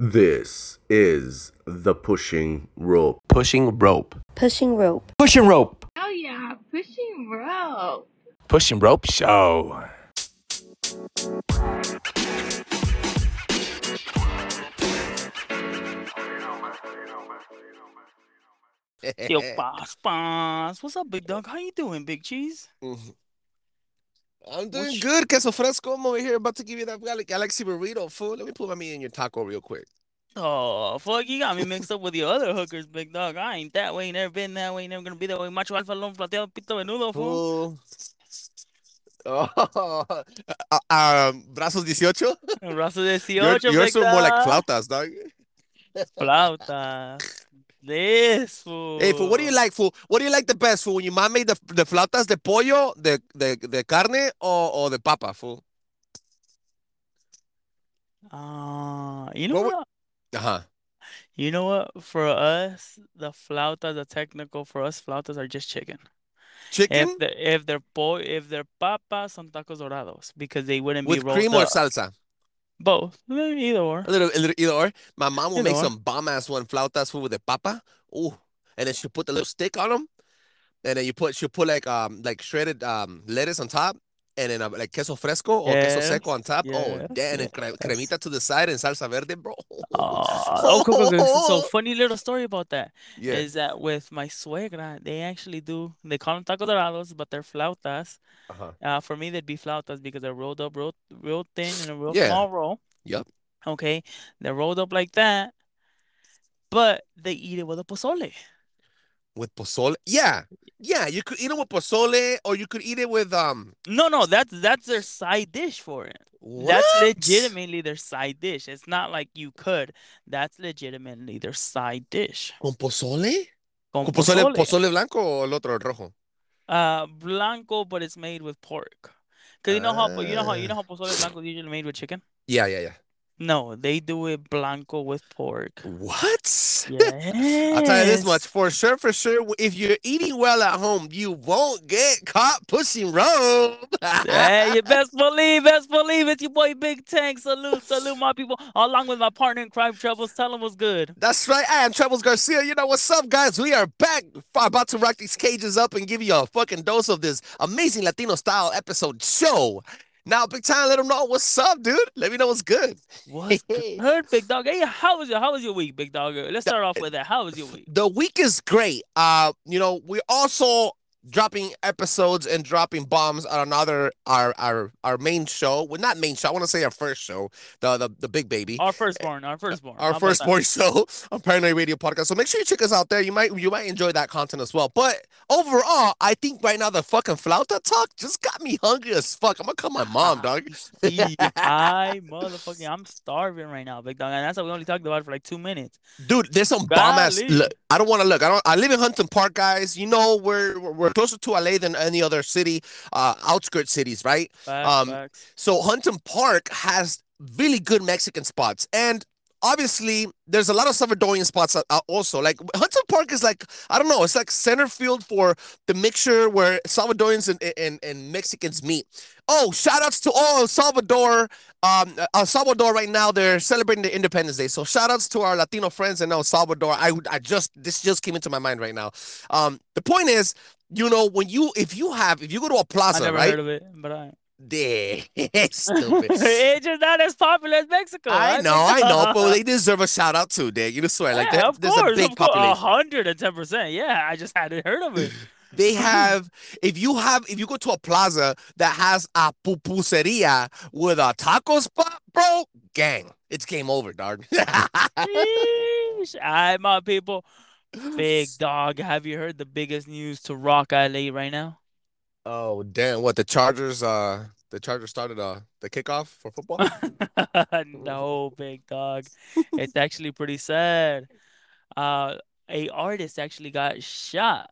This is the pushing rope. Pushing rope. Pushing rope. Pushing rope. Oh yeah, pushing rope. Pushing rope show. Yo, boss, boss. What's up, big dog? How you doing, big cheese? Mm-hmm. I'm doing Which- good, queso fresco. I'm over here about to give you that gal- Galaxy burrito, fool. Let me put my meat in your taco real quick. Oh, fuck, you got me mixed up with the other hookers, big dog. I ain't that way, never been that way, never gonna be that way. Macho alfa, lom, plateado, pito, menudo, fool. Oh, uh, um, brazos 18. Raza 18, You're, you're so more like dog. flautas, dog. Flauta. This, fool. Hey, fool, what do you like, fool? What do you like the best, fool? When your mom made the, the flautas de pollo, the the de carne, or, or the papa, fool? Uh, you know What what? Uh-huh. You know what? For us, the flautas, the technical for us, flautas are just chicken. Chicken If the if they're boy if they're papas, son tacos dorados because they wouldn't be with rolled cream or salsa? Both, either or. A little, a little either or. My mom will Either make or. some bomb ass one flautas food with the papa. Ooh, and then she'll put the little stick on them, and then you put she'll put like um like shredded um lettuce on top, and then like queso fresco or queso seco on top. oh, yes, damn, and cre- cremita to the side and salsa verde, bro. Uh, oh, cool, cool, cool. So funny little story about that yeah. is that with my suegra, they actually do they call them tacos dorados, but they're flautas. Uh-huh. Uh, for me, they'd be flautas because they're rolled up real, real thin in a real Yeah. small roll. Yep. Okay, they're rolled up like that, but they eat it with a pozole. With pozole, yeah, yeah. You could eat it with pozole, or you could eat it with um. No, no, that's that's their side dish for it. What? That's legitimately their side dish. It's not like you could. That's legitimately their side dish. con pozole. Con Con pozole, pozole. pozole blanco o el otro el rojo. Uh, blanco, but it's made with pork. Cause you know how you know how you know Ah. how pozole blanco is usually made with chicken. Yeah, yeah, yeah. No, they do it blanco with pork. What? Yes. I'll tell you this much for sure, for sure. If you're eating well at home, you won't get caught pushing rope. Hey, you best believe, best believe it's your boy Big Tank. Salute, salute my people, along with my partner in crime, Trebles. Tell them what's good. That's right. I am Trebles Garcia. You know what's up, guys? We are back, about to rock these cages up and give you a fucking dose of this amazing Latino style episode show. Now, big time, let them know what's up, dude. Let me know what's good. What's good, Heard Big Dog? Hey, how was your how was your week, Big Dog? Let's start off with that. How was your week? The week is great. Uh, you know, we're also dropping episodes and dropping bombs on another our our our main show. Well, not main show. I want to say our first show, the the, the big baby. Our firstborn, our firstborn. our How about that? firstborn show on Paranoid Radio Podcast. So make sure you check us out there. You might you might enjoy that content as well. But overall, I think right now the fucking flauta talk just got me hungry as fuck. I'm gonna call my mom, ah, dog. I motherfucking, I'm starving right now, Big Dog, and that's why we only talked about for like two minutes. Dude, there's some bomb ass. Look, I don't want to look. I don't. I live in Huntington Park, guys. You know we're- we're closer to LA than any other city, uh, outskirt cities, right? Facts, Um, facts. So Huntington Park has really good Mexican spots, and obviously there's a lot of Salvadorian spots uh, uh, also. Like Huntington Park is like I don't know, it's like center field for the mixture where Salvadorians and and, and Mexicans meet. Oh, shout outs to all El Salvador. Um, El Salvador right now they're celebrating the Independence Day. So shout outs to our Latino friends in El Salvador. I I just this just came into my mind right now. Um, the point is, you know, when you if you have if you go to a plaza, I never right? heard of it, but I. Damn, stupid. it's just not as popular as Mexico. I right, know, I know, but they deserve a shout out too, Dig. You know, swear, like Yeah, that, of there's course, a big population. hundred and ten percent. Yeah, I just hadn't heard of it. They have, if you have, if you go to a plaza that has a pupuseria with a taco spot, bro, gang, it's game over, dog. Sheesh. All right, my people. Big Dog, have you heard the biggest news to rock LA right now? oh damn! What the Chargers? Uh, the Chargers started uh the kickoff for football. No, Big Dog. It's actually pretty sad. Uh, a artist actually got shot.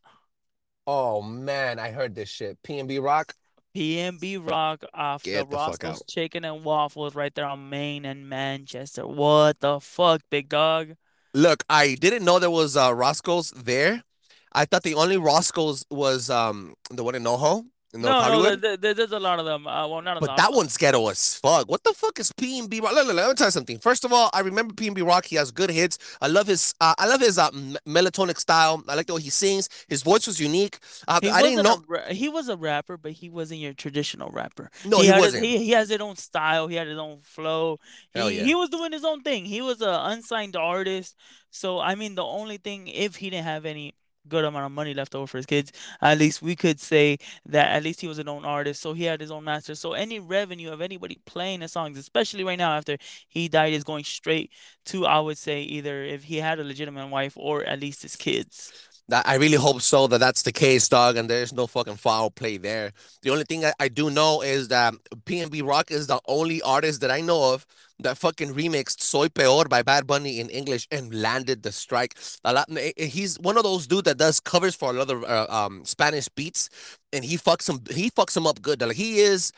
oh man, I heard this shit. PNB Rock. PNB Rock off the Get the fuck Roscoe's. Chicken and Waffles right there on Main and Manchester. What the fuck, Big Dog? Look, I didn't know there was uh Roscoe's there. I thought the only Roscoe's was um the one in NoHo. No, no, there, there- there's a lot of them. Uh, well, not a But lot. that one's ghetto as fuck. What the fuck is P and B Rock? Look, look, look, let me tell you something. First of all, I remember P and B Rock. He has good hits. I love his. Uh, I love his uh, melatonin style. I like the way he sings. His voice was unique. Uh, I didn't know. a he was a rapper, but he wasn't your traditional rapper. No, he his- wasn't. he, he has his own style. He had his own flow. He, Hell yeah. he was doing his own thing. He was an unsigned artist. So I mean, the only thing, if he didn't have any good amount of money left over for his kids, at least we could say that at least he was a known artist. So he had his own master. So any revenue of anybody playing his songs, especially right now after he died, is going straight to I would say either if he had a legitimate wife or at least his kids. I really hope so that that's the case, dog, and there's no fucking foul play there. The only thing I, I do know is that PNB Rock is the only artist that I know of that fucking remixed "Soy Peor" by Bad Bunny in English and landed the strike. A lot, eh, he's one of those dude that does covers for a lot of uh, um Spanish beats, and he fucks him. He fucks him up good. Like he is,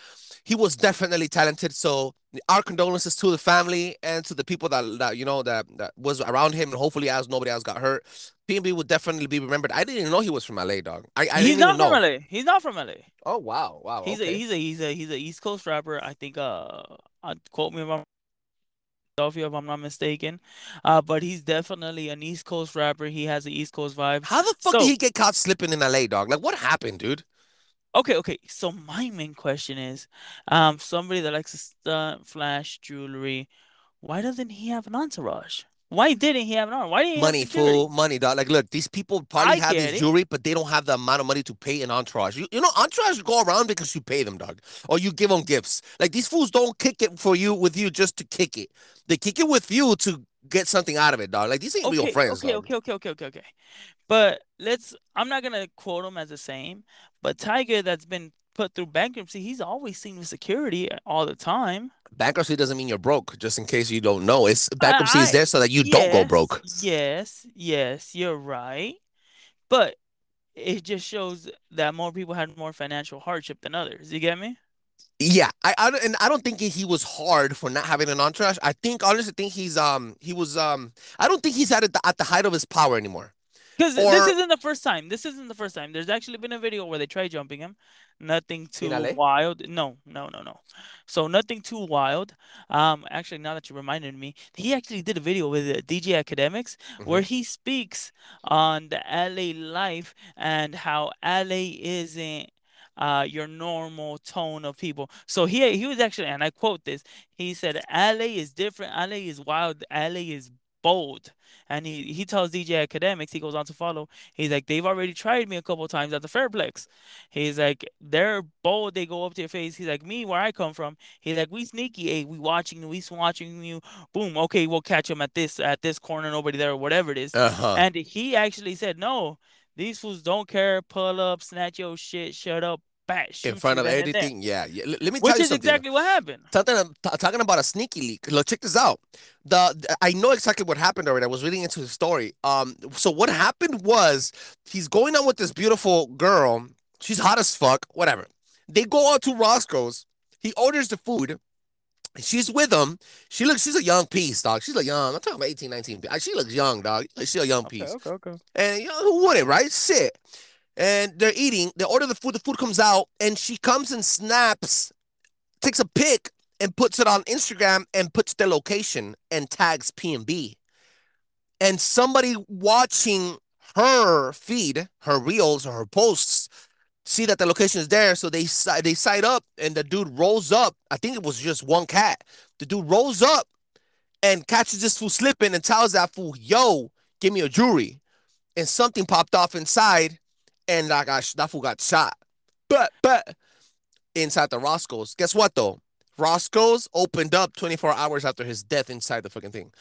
he was definitely talented. So our condolences to the family and to the people that that you know that that was around him, and hopefully, as nobody else got hurt. PNB would definitely be remembered. I didn't even know he was from LA, dog. I, I he's didn't not even know. from LA. He's not from LA. Oh wow, wow. He's okay. a he's a he's a he's a East Coast rapper. I think uh, uh quote me if I'm Philadelphia if I'm not mistaken. Uh, but he's definitely an East Coast rapper. He has an East Coast vibe. How the fuck So- did he get caught slipping in LA, dog? Like what happened, dude? Okay, okay. So my main question is, um, somebody that likes to stunt, flash jewelry, why doesn't he have an entourage? Why didn't he have an arm? Why didn't he have Money, fool, money, dog. Like, look, these people probably I have this it. jewelry, but they don't have the amount of money to pay an entourage. You, you know, entourage go around because you pay them, dog, or you give them gifts. Like these fools don't kick it for you with you just to kick it. They kick it with you to get something out of it, dog. Like these ain't real Okay, friends, okay, dog. okay, okay, okay, okay, okay. But let's. I'm not gonna quote him as the same, but Tiger that's been put through bankruptcy, he's always seen with security all the time. Bankruptcy doesn't mean you're broke. Just in case you don't know, it's bankruptcy is I- there so that you don't go broke. Yes, yes, you're right. But it just shows that more people had more financial hardship than others. You get me? Yeah, I, I and I don't think he was hard for not having an entourage. I think honestly think he's um he was um I don't think he's at the, at the height of his power anymore. Because this isn't the first time. This isn't the first time. There's actually been a video where they try jumping him. Nothing too wild. No, no, no, no. So nothing too wild. Um, actually, now that you reminded me, he actually did a video with uh, DJ Akademiks where he speaks on the LA life and how LA isn't uh your normal tone of people. So he he was actually, and I quote this. He said, "LA is different. LA is wild. LA is bold." And he he tells DJ Akademiks, he goes on to follow. He's like, they've already tried me a couple times at the Fairplex. He's like, they're bold. They go up to your face. He's like, me, where I come from. He's like, we sneaky. Hey, we watching you. We watching you. Boom. Okay, we'll catch him at this at this corner. Nobody there, whatever it is. Uh-huh. And he actually said, no, these fools don't care. Pull up, snatch your shit, shut up, in front of everything. Yeah, yeah. L- let me tell Which you is something. exactly what happened. Something t- talking about a sneaky leak. Look, check this out. The, the- I know exactly what happened already. I was reading into the story. Um, so what happened was he's going out with this beautiful girl. She's hot as fuck. Whatever. They go out to Roscoe's. He orders the food. She's with him. She looks. She's a young piece, dog. She's a young. I'm talking about 18, 19. She looks young, dog. She's a young piece. okay, okay. And you know, who wouldn't, right? Sit. And they're eating. They order the food. The food comes out, and she comes and snaps, takes a pic, and puts it on Instagram and puts their location and tags P and somebody watching her feed, her reels or her posts, see that the location is there. So they they side up, and the dude rolls up. I think it was just one cat. The dude rolls up and catches this fool slipping and tells that fool, "Yo, give me a jewelry." and something popped off inside, and that got that fool got shot. But but inside the Roscoe's, guess what though? Roscoe's opened up 24 hours after his death inside the fucking thing.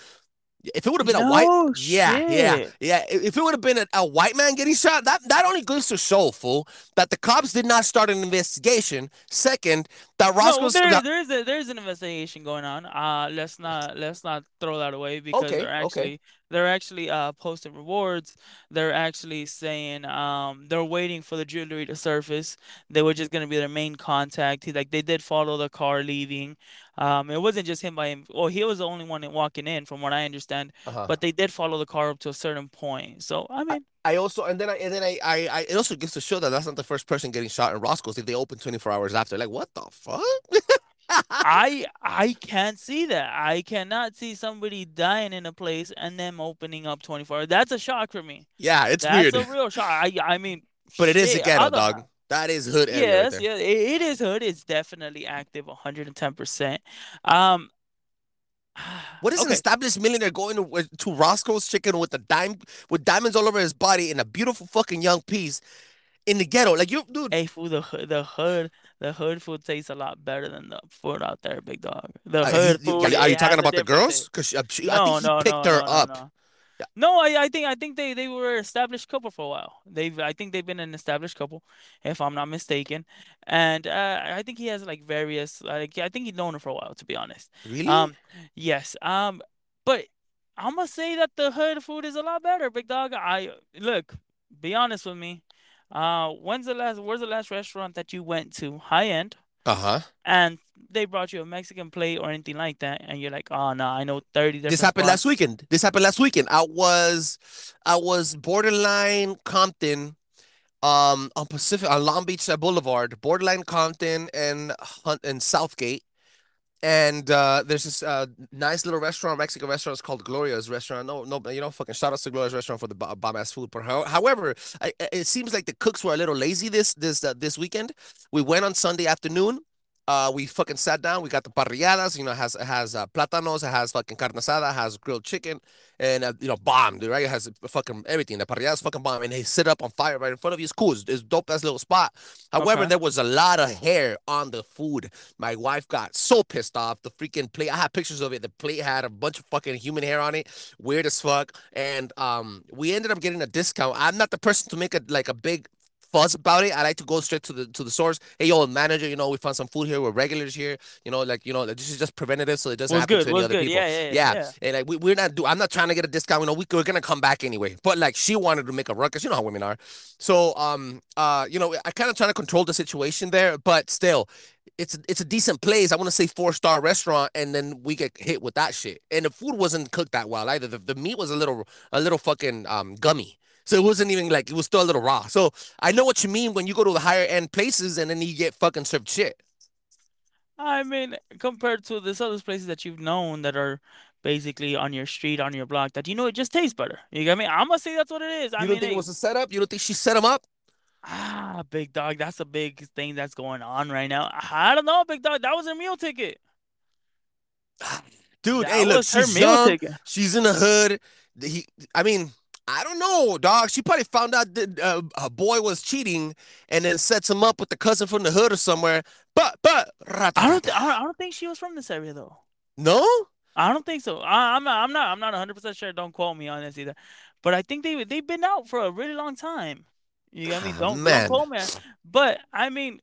If it would have been a white, No yeah, yeah, yeah. If it would have been a, a white man getting shot, that that only goes to show, fool, that the cops did not start an investigation. Second, that No, there, that- there is a there's an investigation going on. Uh, let's not let's not throw that away because Okay, they're okay. They're actually uh posting rewards. They're actually saying um they're waiting for the jewelry to surface. They were just gonna be their main contact. He like they did follow the car leaving. Um, it wasn't just him by him. Well, he was the only one walking in, from what I understand. Uh-huh. But they did follow the car up to a certain point. So I mean, I also and then I and then I, I I it also gives to show that that's not the first person getting shot in Roscoe's if they open 24 hours after. Like what the fuck? I I can't see that. I cannot see somebody dying in a place and them opening up 24 hours. That's a shock for me. yeah, it's That's weird. a real shock. I I mean, but it is a ghetto, other- dog. That is hood area right Yes, yeah, it, it is hood. It's definitely active, 110%. Um, What is an established millionaire going to, to Roscoe's Chicken with a dime with diamonds all over his body in a beautiful fucking young piece in the ghetto? Like you, dude. Hey, food, the hood, the hood, the hood food tastes a lot better than the food out there, big dog. The uh, hood food. are, are you talking about the girls? Because I No, think he no, picked no, her no, no, up. no. Yeah. No, I, I think I think they they were an established couple for a while. They've I think they've been an established couple, if I'm not mistaken. And uh, I think he has like various like I think he's known her for a while, to be honest. Really? Um, yes. Um, but I'm gonna say that the hood food is a lot better, big dog. I look, be honest with me. Uh, when's the last? Where's the last restaurant that you went to, high end, uh huh. and they brought you a Mexican plate or anything like that, and you're like, oh no, I know 30 different This happened spots. last weekend. This happened last weekend. I was, I was borderline Compton, um, on Pacific on Long Beach Boulevard, borderline Compton and Hunt and Southgate, and uh, there's this uh nice little restaurant, Mexican restaurant. It's called Gloria's Restaurant. No, no, you know, fucking shout out to Gloria's Restaurant for the bo- bomb ass food. However, I- it seems like the cooks were a little lazy this this uh, this weekend. We went on Sunday afternoon. Uh, we fucking sat down. We got the parrilladas. You know, it has it has uh, plátanos. It has fucking carne asada. It has grilled chicken, and uh, you know, bomb, dude. Right? It has fucking everything. The parrilladas fucking bomb, and they sit up on fire right in front of you. It's cool. It's, it's dope ass little spot. However, Okay. there was a lot of hair on the food. My wife got so pissed off. The freaking plate. I have pictures of it. The plate had a bunch of fucking human hair on it. Weird as fuck. And um, we ended up getting a discount. I'm not the person to make a like a big fuss about it. I like to go straight to the to the source. Hey, yo, manager, you know, we found some food here. We're regulars here. You know, like you know, like, this is just preventative, so it doesn't happen good, to any other good. people. Yeah, yeah, yeah. yeah. And like we, we're not do. I'm not trying to get a discount. You know, we, we're gonna come back anyway. But like she wanted to make a ruckus. You know how women are. So um uh you know I kind of trying to control the situation there, but still. It's it's a decent place. I want to say four star restaurant, and then we get hit with that shit. And the food wasn't cooked that well either. The, the meat was a little a little fucking um gummy. So it wasn't even like it was still a little raw. So I know what you mean when you go to the higher end places and then you get fucking served shit. I mean, compared to this other places that you've known that are basically on your street, on your block, that you know it just tastes better. You get me? I'm gonna say that's what it is. I You mean, don't think it was a setup? You don't think she set him up? ah, big dog, that's a big thing that's going on right now. I don't know, big dog. That was her meal ticket. Dude, That hey, look, she's meal young. ticket. She's in the hood. He, I mean, I don't know, dog. She probably found out that uh, her boy was cheating and then sets him up with the cousin from the hood or somewhere. But, but, I don't, th- I don't, think she was from this area though. no? I don't think so. I, I'm not, I'm not, I'm not 100 percent sure. Don't quote me on this either. But I think they they've been out for a really long time. You get me? Ah, Don't, don't quote me. But I mean,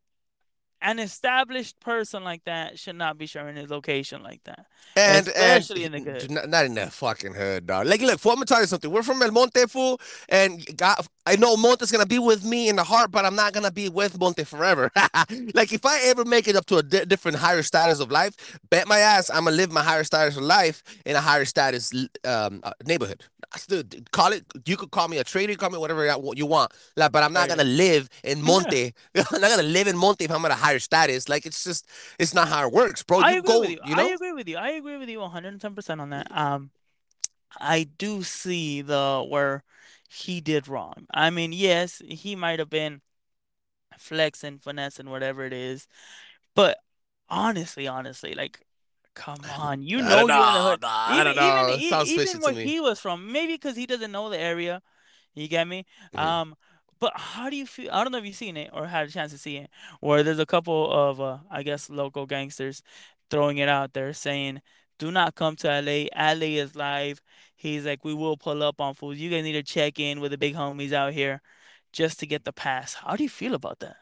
an established person like that should not be sharing his location like that. And, Especially and in the hood. Not, not in that fucking hood, dog. Like, look, fool, I'm gonna tell you something. We're from El Monte, fool, and God, I know Monte's gonna be with me in the heart, but I'm not gonna be with Monte forever. like, if I ever make it up to a di- different higher status of life, bet my ass I'm gonna live my higher status of life in a higher status um uh, neighborhood. Dude, call it. You could call me a trader, call me whatever you want. Like, but I'm not gonna live in Monte. I'm not gonna live in Monte if I'm at a higher status. Like, it's just, it's not how it works, bro. I you agree go, with you. you know. I agree with you. I agree with you 110% on that. Um, I do see the where he did wrong. I mean, yes, he might have been flexing, finessing, whatever it is, but honestly, honestly, like, come on, you I know don't you're in the know, hood. dog. I don't know. even It sounds even to where he was from, maybe because he doesn't know the area. You get me? Mhm. Um, but how do you feel? I don't know if you've seen it or had a chance to see it, where there's a couple of, uh, I guess, local gangsters throwing it out there saying, "Do not come to LA. LA is live." He's like, "We will pull up on fools. You guys need to check in with the big homies out here, just to get the pass." How do you feel about that?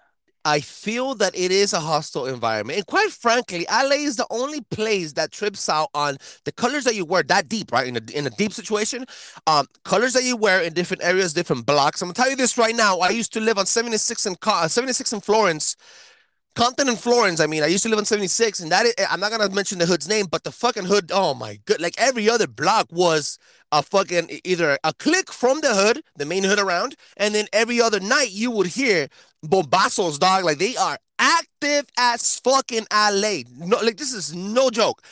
I feel that it is a hostile environment. And quite frankly, LA is the only place that trips out on the colors that you wear that deep, right? In a, in a deep situation, um, colors that you wear in different areas, different blocks. I'm gonna tell you this right now. I used to live on 76 and uh, 76 in Florence. Compton and Florence. I mean, I used to live on 76, and that is, I'm not gonna mention the hood's name, but the fucking hood, oh my god, like every other block was a fucking either a click from the hood, the main hood around, and then every other night you would hear bombazos, dog. Like they are active as fucking LA. No, like this is no joke.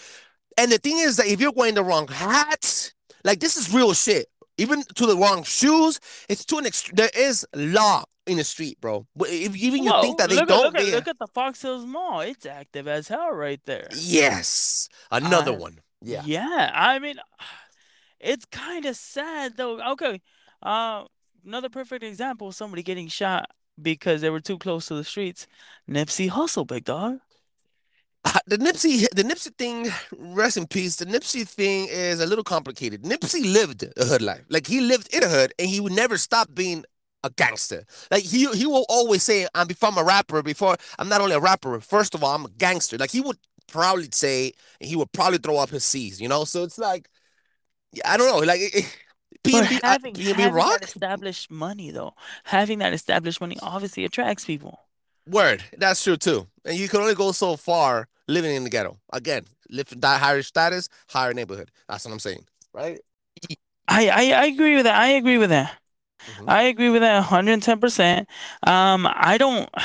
And the thing is that if you're wearing the wrong hats, like this is real shit. Even to the wrong shoes, it's to an. There is law in the street, bro. If even you Whoa, think that they look don't, look, they- at, look at the Fox Hills Mall. It's active as hell right there. yes, another Uh, one. Yeah. Yeah. I mean, it's kind of sad though. Okay. Uh, another perfect example of somebody getting shot because they were too close to the streets. Nipsey Hussle, big dog. Uh, the Nipsey, the Nipsey thing, rest in peace. The Nipsey thing is a little complicated. Nipsey lived a hood life, like he lived in a hood, and he would never stop being a gangster. Like he he will always say, "I'm before I'm a rapper. Before I'm not only a rapper. First of all, I'm a gangster." Like he would probably say, he would probably throw up his C's. You know, so it's like, yeah, I don't know, like. It, it, PNB, having, PNB having Rock? that established money though, having that established money obviously attracts people. Word, that's true too. And you can only go so far living in the ghetto. Again, live that higher status, higher neighborhood. That's what I'm saying, right? I, I, I agree with that. I agree with that. Mhm. I agree with that 110%. Um, I don't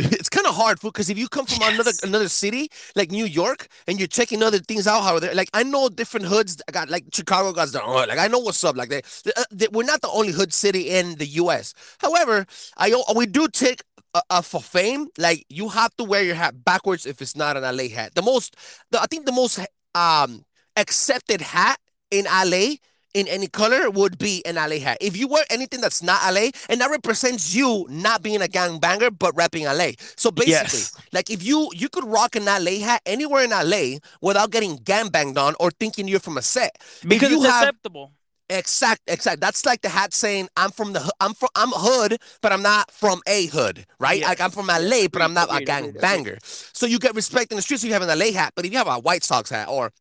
It's kind of hard, because if you come from another Yes. another city like New York and you're checking other things out, how they like I know different hoods. I got like Chicago guys their own. Like I know what's up. Like they, they, uh, they- we're not the only hood city in the U.S. However, I we do take uh, uh, for fame. Like you have to wear your hat backwards if it's not an LA hat. The most, the, I think the most um accepted hat in LA in any color would be an LA hat. If you wear anything that's not LA, and that represents you not being a gangbanger but repping LA. So basically, Yes. like if you you could rock an LA hat anywhere in LA without getting gangbanged on or thinking you're from a set. because you it's have- acceptable. Exact, exact. That's like the hat saying I'm from the I'm from I'm hood, but I'm not from a hood, right? Like I'm from LA, but I'm not a agreed. gangbanger. So you get respect in the streets if you have an LA hat, but if you have a White Sox hat or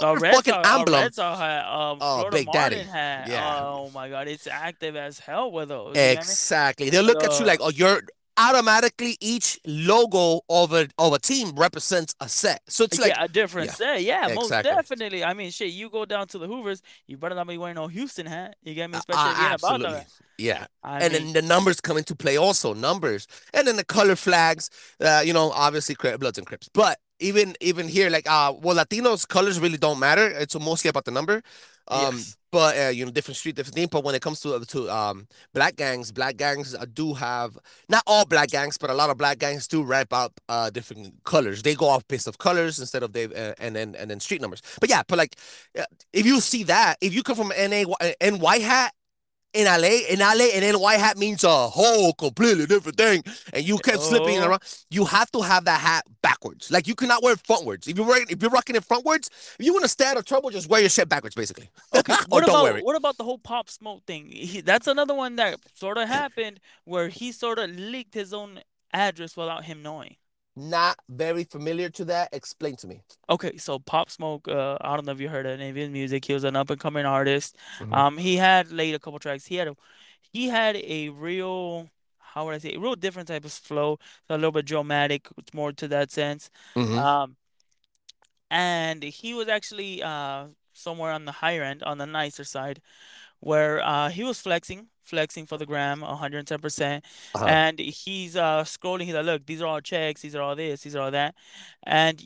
other Red fucking Sox, emblem, Red Sox hat, um, Oh, Florida Big Daddy. Yeah. Oh my God, it's active as hell with those. you get me? Exactly. They'll look at you like, oh, you're automatically each logo of a of a team represents a set. So it's like yeah, a different yeah, set. Yeah, most definitely. I mean, shit, you go down to the Hoovers, you better not be wearing no Houston hat. You get me? uh, Especially if you're in a banda. Yeah. I and mean, then the numbers come into play also numbers and then the color flags uh you know obviously bloods and crips but even even here like uh well latinos colors really don't matter. It's mostly about the number. Um Yes. but uh, you know different street different thing but when it comes to to um black gangs black gangs uh, do have not all black gangs but a lot of black gangs do wrap up uh different colors. They go off based of colors instead of they uh, and then and then street numbers. But yeah but like uh, if you see that if you come from NA, NY hat in LA, in LA, an NY hat means a whole completely different thing. And you kept slipping Oh. around. You have to have that hat backwards. Like you cannot wear it frontwards. If you're wearing, if you're rocking it frontwards, if you want to stay out of trouble, just wear your shit backwards, basically. Okay, or what don't about wear it. what about the whole Pop Smoke thing? He, that's another one that sort of happened where he sort of leaked his own address without him knowing. Not very familiar to that. Explain to me. Okay, so Pop Smoke, uh, I don't know if you heard any of his music. He was an up and coming artist. Mhm. Um, he had laid a couple tracks. He had a, he had a real, how would I say, a real different type of flow. So a little bit dramatic, more to that sense. Mhm. Um, and he was actually uh somewhere on the higher end, on the nicer side, where uh he was flexing, flexing for the gram, 110%. Uh-huh. And he's uh scrolling, he's like, look, these are all checks, these are all this, these are all that. And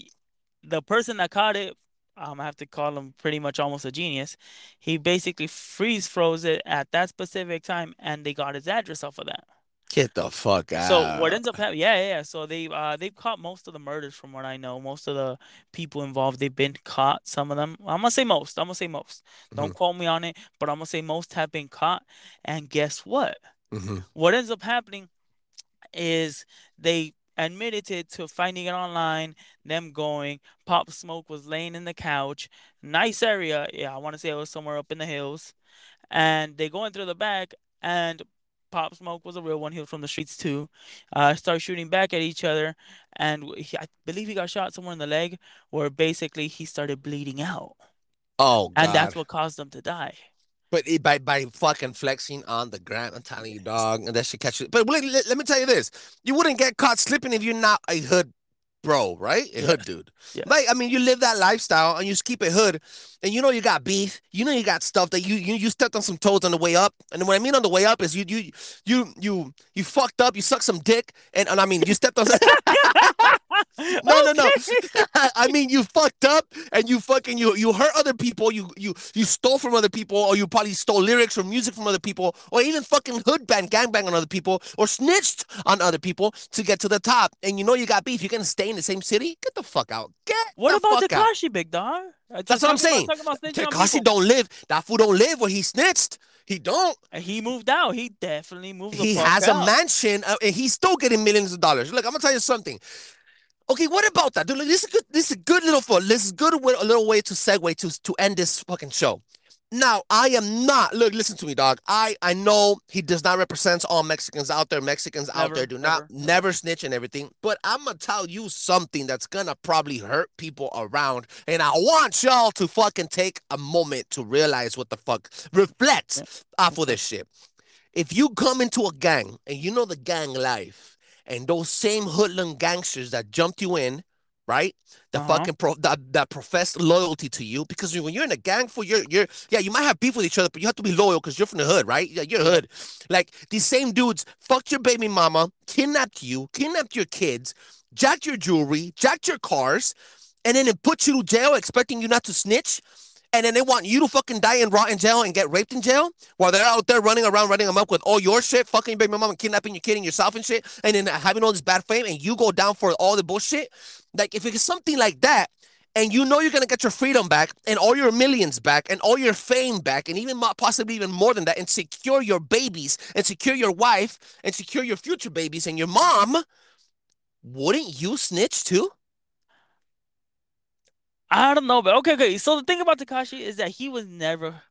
the person that caught it, um, I have to call him pretty much almost a genius. He basically freeze froze it at that specific time, and they got his address off of that. Get the fuck out. So what ends up happening? Yeah, yeah, yeah. So they uh they've caught most of the murders from what I know. Most of the people involved, they've been caught. Some of them, I'm gonna say most. I'm gonna say most. Don't quote me on it, but I'm gonna say most have been caught. And guess what? Mhm. What ends up happening is they admitted it to finding it online, them going, Pop Smoke was laying in the couch, nice area. Yeah, I want to say it was somewhere up in the hills. And they go into the back, and Pop Smoke was a real one. He was from the streets too. Uh, started shooting back at each other, and he, I believe he got shot somewhere in the leg, where basically he started bleeding out, Oh and that's what caused him to die. But it, by by fucking flexing on the ground, I'm telling you, dog, and that should catch you. But let, let, let me tell you this: you wouldn't get caught slipping if you're not a hood bro, right? A Yeah. hood dude. Yeah. Like I mean, you live that lifestyle and you just keep it hood, and you know you got beef. You know you got stuff that you you you stepped on some toes on the way up. And what I mean on the way up is you you you you you fucked up. You sucked some dick, and, and I mean you stepped on. No, no, no. I mean, you fucked up and you fucking you you hurt other people. You you you stole from other people, or you probably stole lyrics or music from other people, or even fucking hood bang gangbang on other people, or snitched on other people to get to the top. And you know you got beef. You're gonna stay in the same city. Get the fuck out. Get What the about out. Tekashi, big dog? That's what I'm saying. about- talking about snitching on Tekashi don't live. That fool don't live where he snitched. He don't. And He moved out. He definitely moved. The He has a mansion uh, and he's still getting millions of dollars. Look, I'm gonna tell you something. Okay, what about that? Dude, look, this is good. This is a good little for this is good with a little way to segue to to end this fucking show. Now, I am not. Look, listen to me, dog. I I know he does not represent all Mexicans out there. Mexicans out there do not never, never snitch and everything. But I'm gonna tell you something that's gonna probably hurt people around, and I want y'all to fucking take a moment to realize what the fuck reflect off of this shit. If you come into a gang and you know the gang life, and those same hoodlum gangsters that jumped you in, right? The Uh-huh. fucking pro that, that professed loyalty to you because when you're in a gang for you're you're yeah you might have beef with each other but you have to be loyal because you're from the hood right yeah you're hood like these same dudes fucked your baby mama kidnapped you kidnapped your kids jacked your jewelry jacked your cars and then it put you to jail expecting you not to snitch and then they want you to fucking die and rot in jail and get raped in jail while they're out there running around running them up with all your shit, fucking your baby mama, kidnapping your kid and yourself and shit, and then having all this bad fame, and you go down for all the bullshit. Like if it's something like that, and you know you're gonna get your freedom back and all your millions back and all your fame back, and even possibly even more than that, and secure your babies and secure your wife and secure your future babies and your mom, wouldn't you snitch too? I don't know, but okay, okay. So the thing about Tekashi is that he was never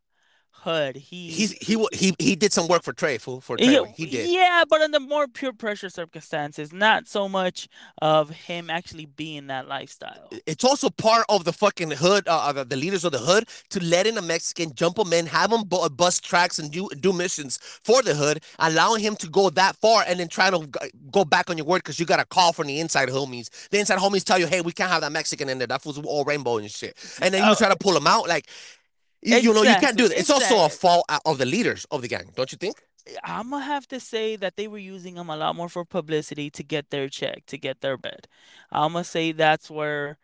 hood. He He's he he he did some work for Trey, fool, for Trey. Yeah, He did. yeah, but in the more pure pressure circumstances, not so much of him actually being that lifestyle. it's also part of the fucking hood, uh, uh, the- the leaders of the hood, to let in a Mexican, jump him in, have him bu- bust tracks and do do missions for the hood, allowing him to go that far, and then trying to g- go back on your word because you got a call from the inside homies. The inside homies tell you, "Hey, we can't have that Mexican in there. That fool's all rainbow and shit." And then you Oh. try to pull him out, like. You, you know, you can't do that. It's also a exactly. fault of the leaders of the gang, don't you think? I'm gonna have to say that they were using him a lot more for publicity to get their check, to get their bed. I'm gonna say that's where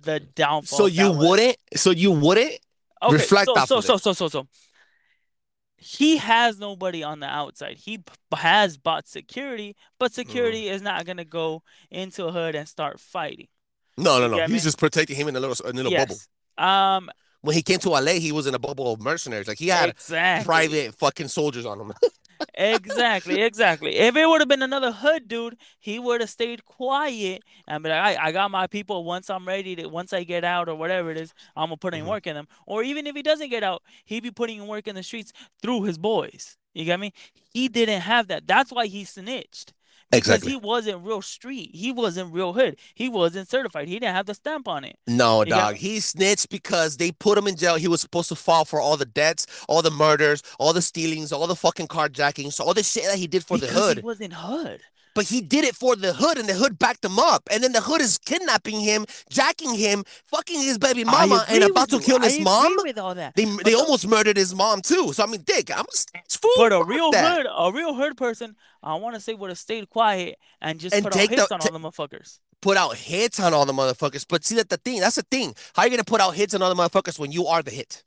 the downfall. So you wouldn't. So you wouldn't. Okay, reflect so so so so so so he has nobody on the outside. He b- has bought security, but security Mm. is not gonna go into a hood and start fighting. No, no, no. He's just protecting him in a little in a little bubble. Um. When he came to LA, he was in a bubble of mercenaries. Like he had Exactly. private fucking soldiers on him. Exactly, exactly. If it would have been another hood dude, he would have stayed quiet and be like, I, I got my people. Once I'm ready to, once I get out or whatever it is, I'm gonna put in Mhm. work in them. Or even if he doesn't get out, he'd be putting in work in the streets through his boys. You get me? He didn't have that. That's why he snitched. Because Exactly. he wasn't real street. He wasn't real hood. He wasn't certified. He didn't have the stamp on it. No, You got- dog. He snitched because they put him in jail. He was supposed to fall for all the debts, all the murders, all the stealings, all the fucking carjackings, all the shit that he did for the hood. he wasn't hood. But he did it for the hood, and the hood backed him up. And then the hood is kidnapping him, jacking him, fucking his baby mama, and about to kill you. I his mom. agree with all that. They But they the- almost murdered his mom too. So I mean, dick, I'm a snitch fool. But a real that. hood, a real hood person, I want to say would have stayed quiet and just And put out take the- hits on ta- all the motherfuckers. Put out hits on all the motherfuckers. But see that the thing, that's the thing. How you gonna put out hits on all the motherfuckers when you are the hit?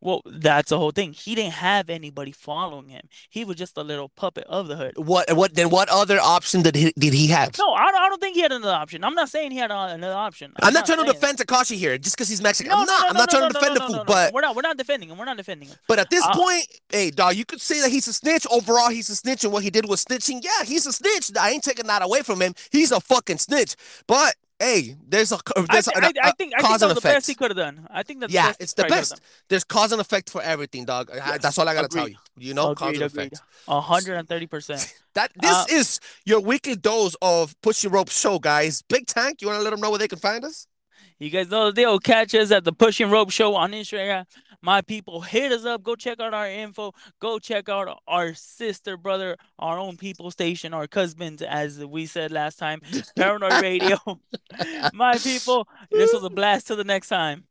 Well, that's the whole thing. He didn't have anybody following him. He was just a little puppet of the hood. What what then? What other option did he did he have? No, I don't, I don't think he had another option. I'm not saying he had another option. I'm not trying to defend Tekashi here just because he's Mexican. No, I'm no, not. no, I'm no, not no, trying to defend no, the fool. no, no. But we're not we're not defending him. We're not defending him. but at this Uh, point, hey dog, you could say that he's a snitch. Overall, he's a snitch, and what he did was snitching. Yeah, he's a snitch. I ain't taking that away from him. He's a fucking snitch. But hey, there's a I, there's th- a, I, I a think I think cause that and was the best he could have done. I think that's Yeah, the best it's the he probably could've best. There's cause and effect for everything, dog. Yes, That's all I gotta tell you. You know, cause and agreed. effect. A hundred and thirty percent. That this Uh, is your weekly dose of pushing rope show, guys. Big Tank, you want to let them know where they can find us? You guys know the deal. Catch us at the Pushing Rope Show on Instagram. My people, hit us up. Go check out our info. Go check out our sister, brother, our own people station, our husbands, as we said last time. Paranoid Radio. My people, this was a blast. Till the next time.